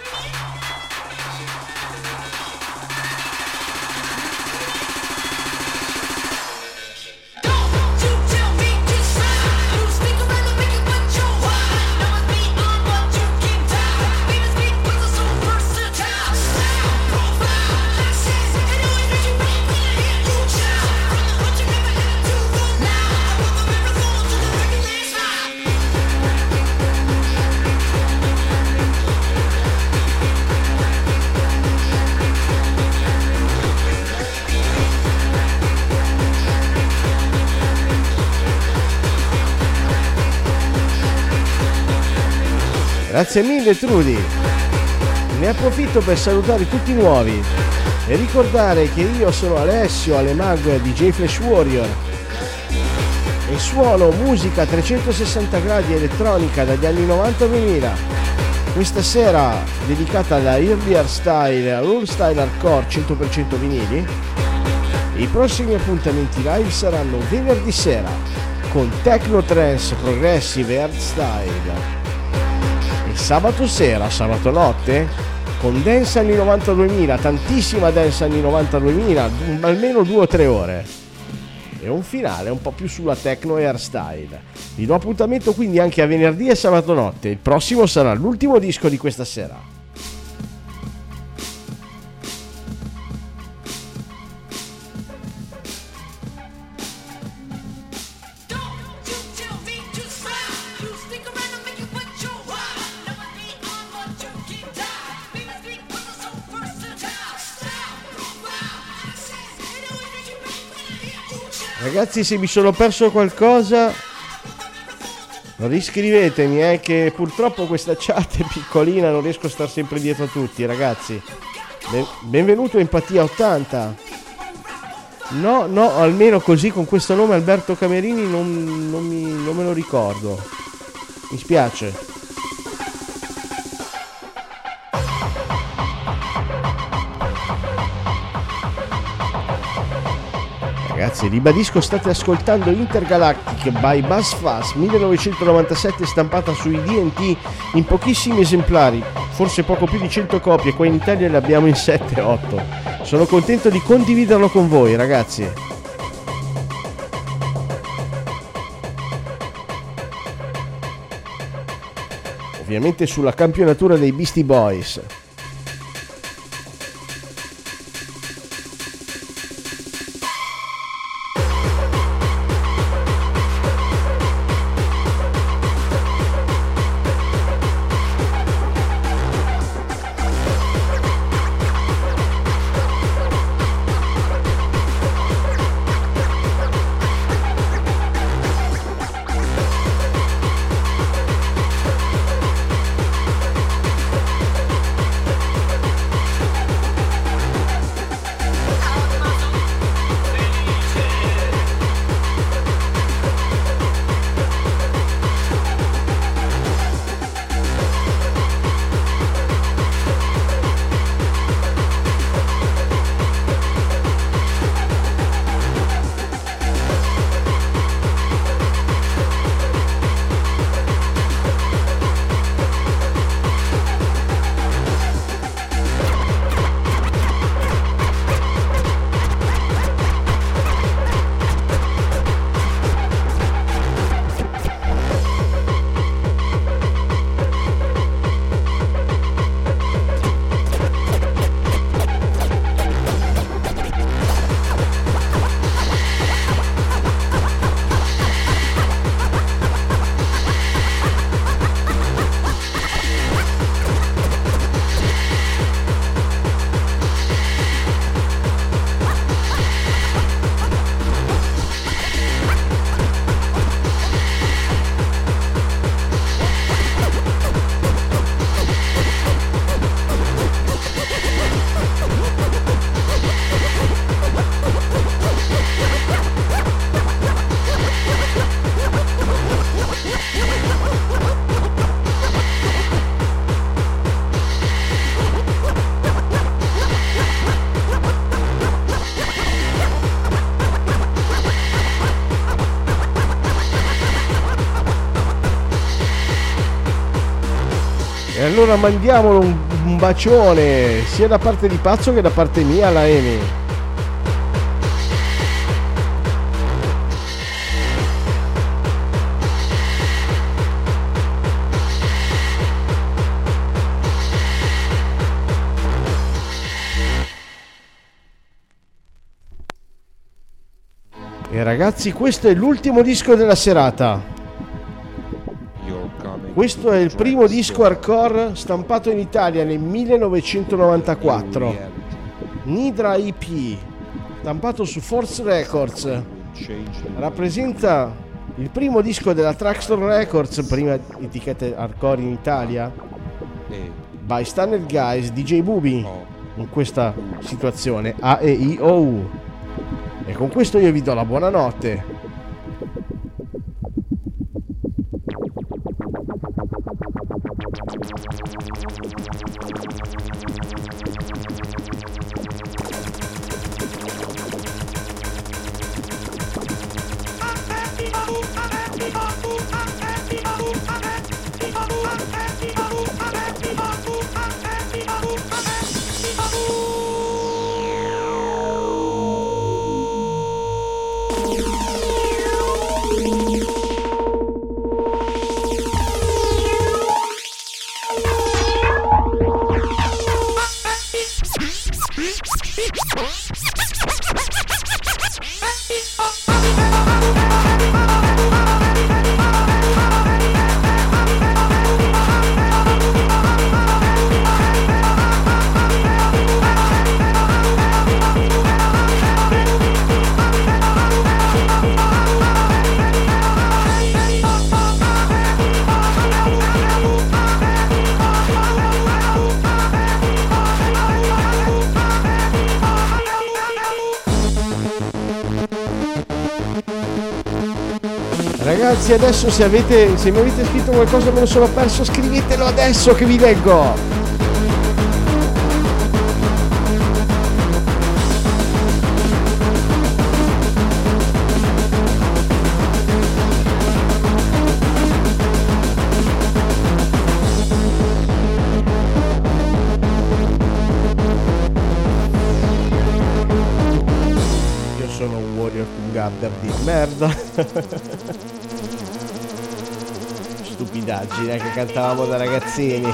Grazie mille Trudy. Ne approfitto per salutare tutti i nuovi e ricordare che io sono Alessio Alemag DJ Flash Warrior e suono musica a 360 gradi elettronica dagli anni 90 2000. Questa sera dedicata alla Earlier Style, Rule Style Hardcore 100% vinili. I prossimi appuntamenti live saranno venerdì sera con Techno Trance Progressive Hardstyle e sabato sera, sabato notte, con Dance anni 92.000, tantissima Dance anni 92.000, almeno due o tre ore. E un finale un po' più sulla techno e hardstyle. Vi do appuntamento quindi anche a venerdì e sabato notte. Il prossimo sarà l'ultimo disco di questa sera. Ragazzi, se mi sono perso qualcosa, riscrivetemi, eh, che purtroppo questa chat è piccolina, non riesco a stare sempre dietro a tutti, ragazzi. Ben- benvenuto Empatia 80. No, no, almeno così con questo nome Alberto Camerini non, non mi- non me lo ricordo. Mi spiace. Ragazzi, ribadisco, state ascoltando Intergalactic by BuzzFuzz 1997 stampata sui DNT in pochissimi esemplari, forse poco più di 100 copie, qua in Italia le abbiamo in 7-8. Sono contento di condividerlo con voi, ragazzi. Ovviamente sulla campionatura dei Beastie Boys. Allora mandiamolo un, un bacione sia da parte di Pazzo che da parte mia alla Emi. E ragazzi, questo è l'ultimo disco della serata. Questo è il primo disco hardcore stampato in Italia nel 1994. Nidra EP, stampato su Force Records. Rappresenta il primo disco della Traxtor Records, prima etichetta hardcore in Italia, by Standard Guys, DJ Bubi, in questa situazione A E I O U. E con questo io vi do la buonanotte. Ragazzi, adesso se avete se mi avete scritto qualcosa me lo sono perso, scrivetelo adesso che vi leggo. Io sono un warrior Gather di merda. Stupidaggine che cantavamo da ragazzini.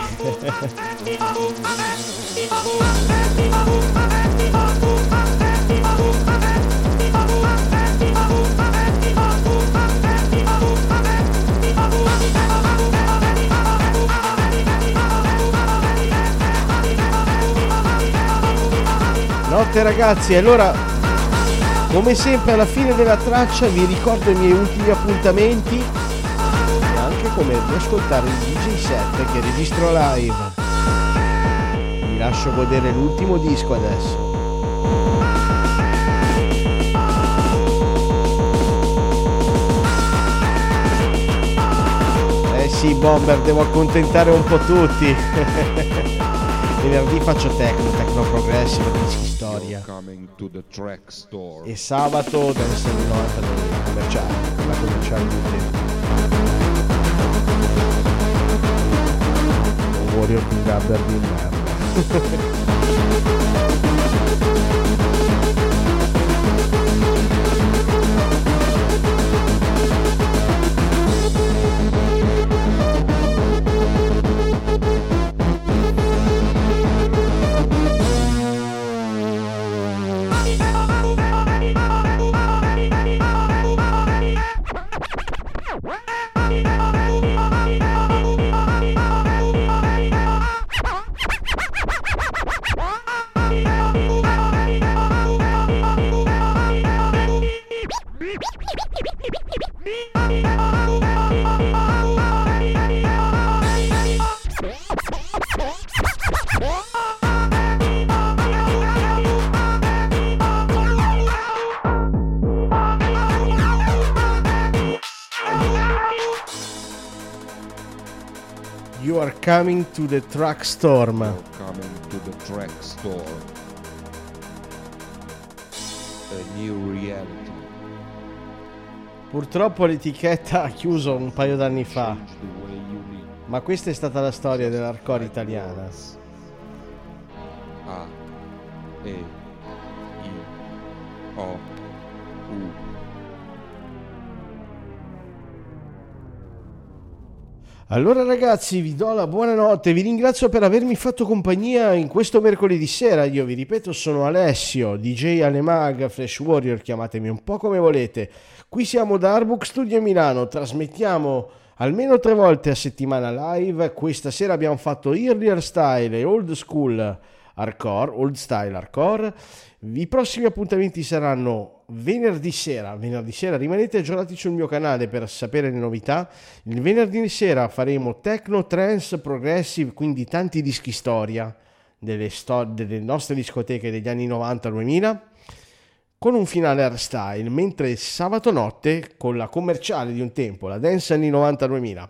Notte ragazzi, allora come sempre alla fine della traccia vi ricordo i miei ultimi appuntamenti anche come ascoltare il DJ set che registro live. Vi lascio godere l'ultimo disco adesso. Eh sì, Bomber, devo accontentare un po' tutti. Venerdì faccio techno, techno progressive, dischi storia. E sabato deve essere il 90 del commerciale, la commerciale di utenti. Un Warrior con Gabber coming to the truck storm. Coming to the track store. A new reality. Purtroppo l'etichetta ha chiuso un paio d'anni fa. Ma questa è stata la storia dell'hardcore italiana. Allora ragazzi, vi do la buonanotte, vi ringrazio per avermi fatto compagnia in questo mercoledì sera. Io vi ripeto, sono Alessio, DJ Alemag, Flash Warrior, chiamatemi un po' come volete. Qui siamo da Arbook Studio Milano, trasmettiamo almeno tre volte a settimana live. Questa sera abbiamo fatto Earlier Style e Old School Hardcore, Old Style Hardcore. I prossimi appuntamenti saranno venerdì sera. Venerdì sera rimanete aggiornati sul mio canale per sapere le novità. Il venerdì sera faremo techno, trance, progressive, quindi tanti dischi storia delle, sto- delle nostre discoteche degli anni 90-2000 con un finale hardstyle, mentre sabato notte con la commerciale di un tempo, la dance anni 90-2000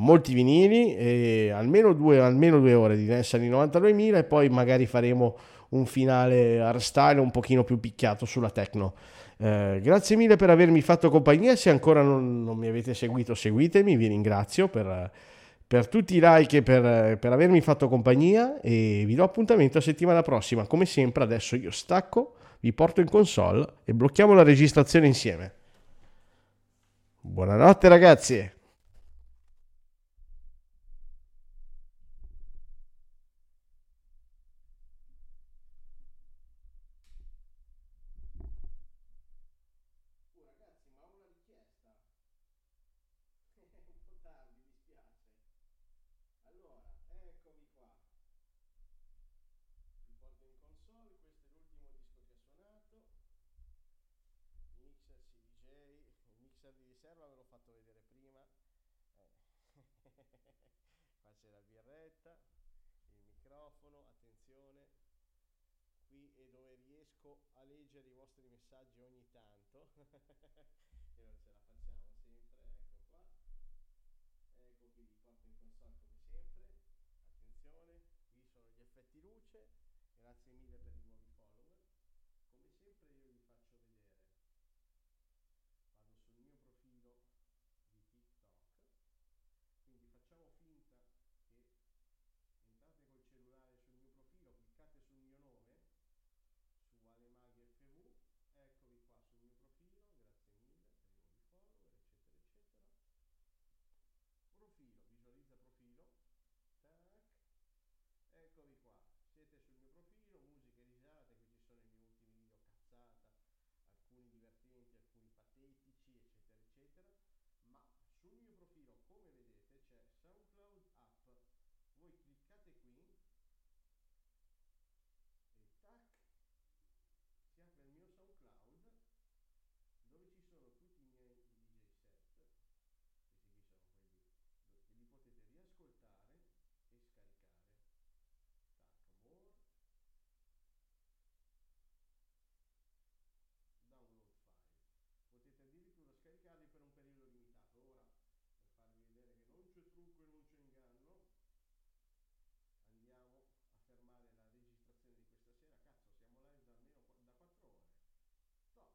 molti vinili, e almeno, due, almeno due ore di dance anni 90-2000 e poi magari faremo un finale hardstyle un pochino più picchiato sulla techno. Eh, grazie mille per avermi fatto compagnia, se ancora non, non mi avete seguito seguitemi, vi ringrazio per, per tutti i like e per, per avermi fatto compagnia e vi do appuntamento a settimana prossima. Come sempre adesso io stacco, vi porto in console e blocchiamo la registrazione insieme. Buonanotte ragazzi! mixer di riserva ve l'ho fatto vedere prima. Eh. Qua c'è la birretta, il microfono, attenzione. È dove riesco a leggere i vostri messaggi ogni tanto. e non ce la facciamo sempre, ecco qua. Ecco vi porto in console come sempre. Attenzione, qui sono gli effetti luce. Grazie mille per i nuovi profilo come vedete c'è SoundCloud App. Voi cliccate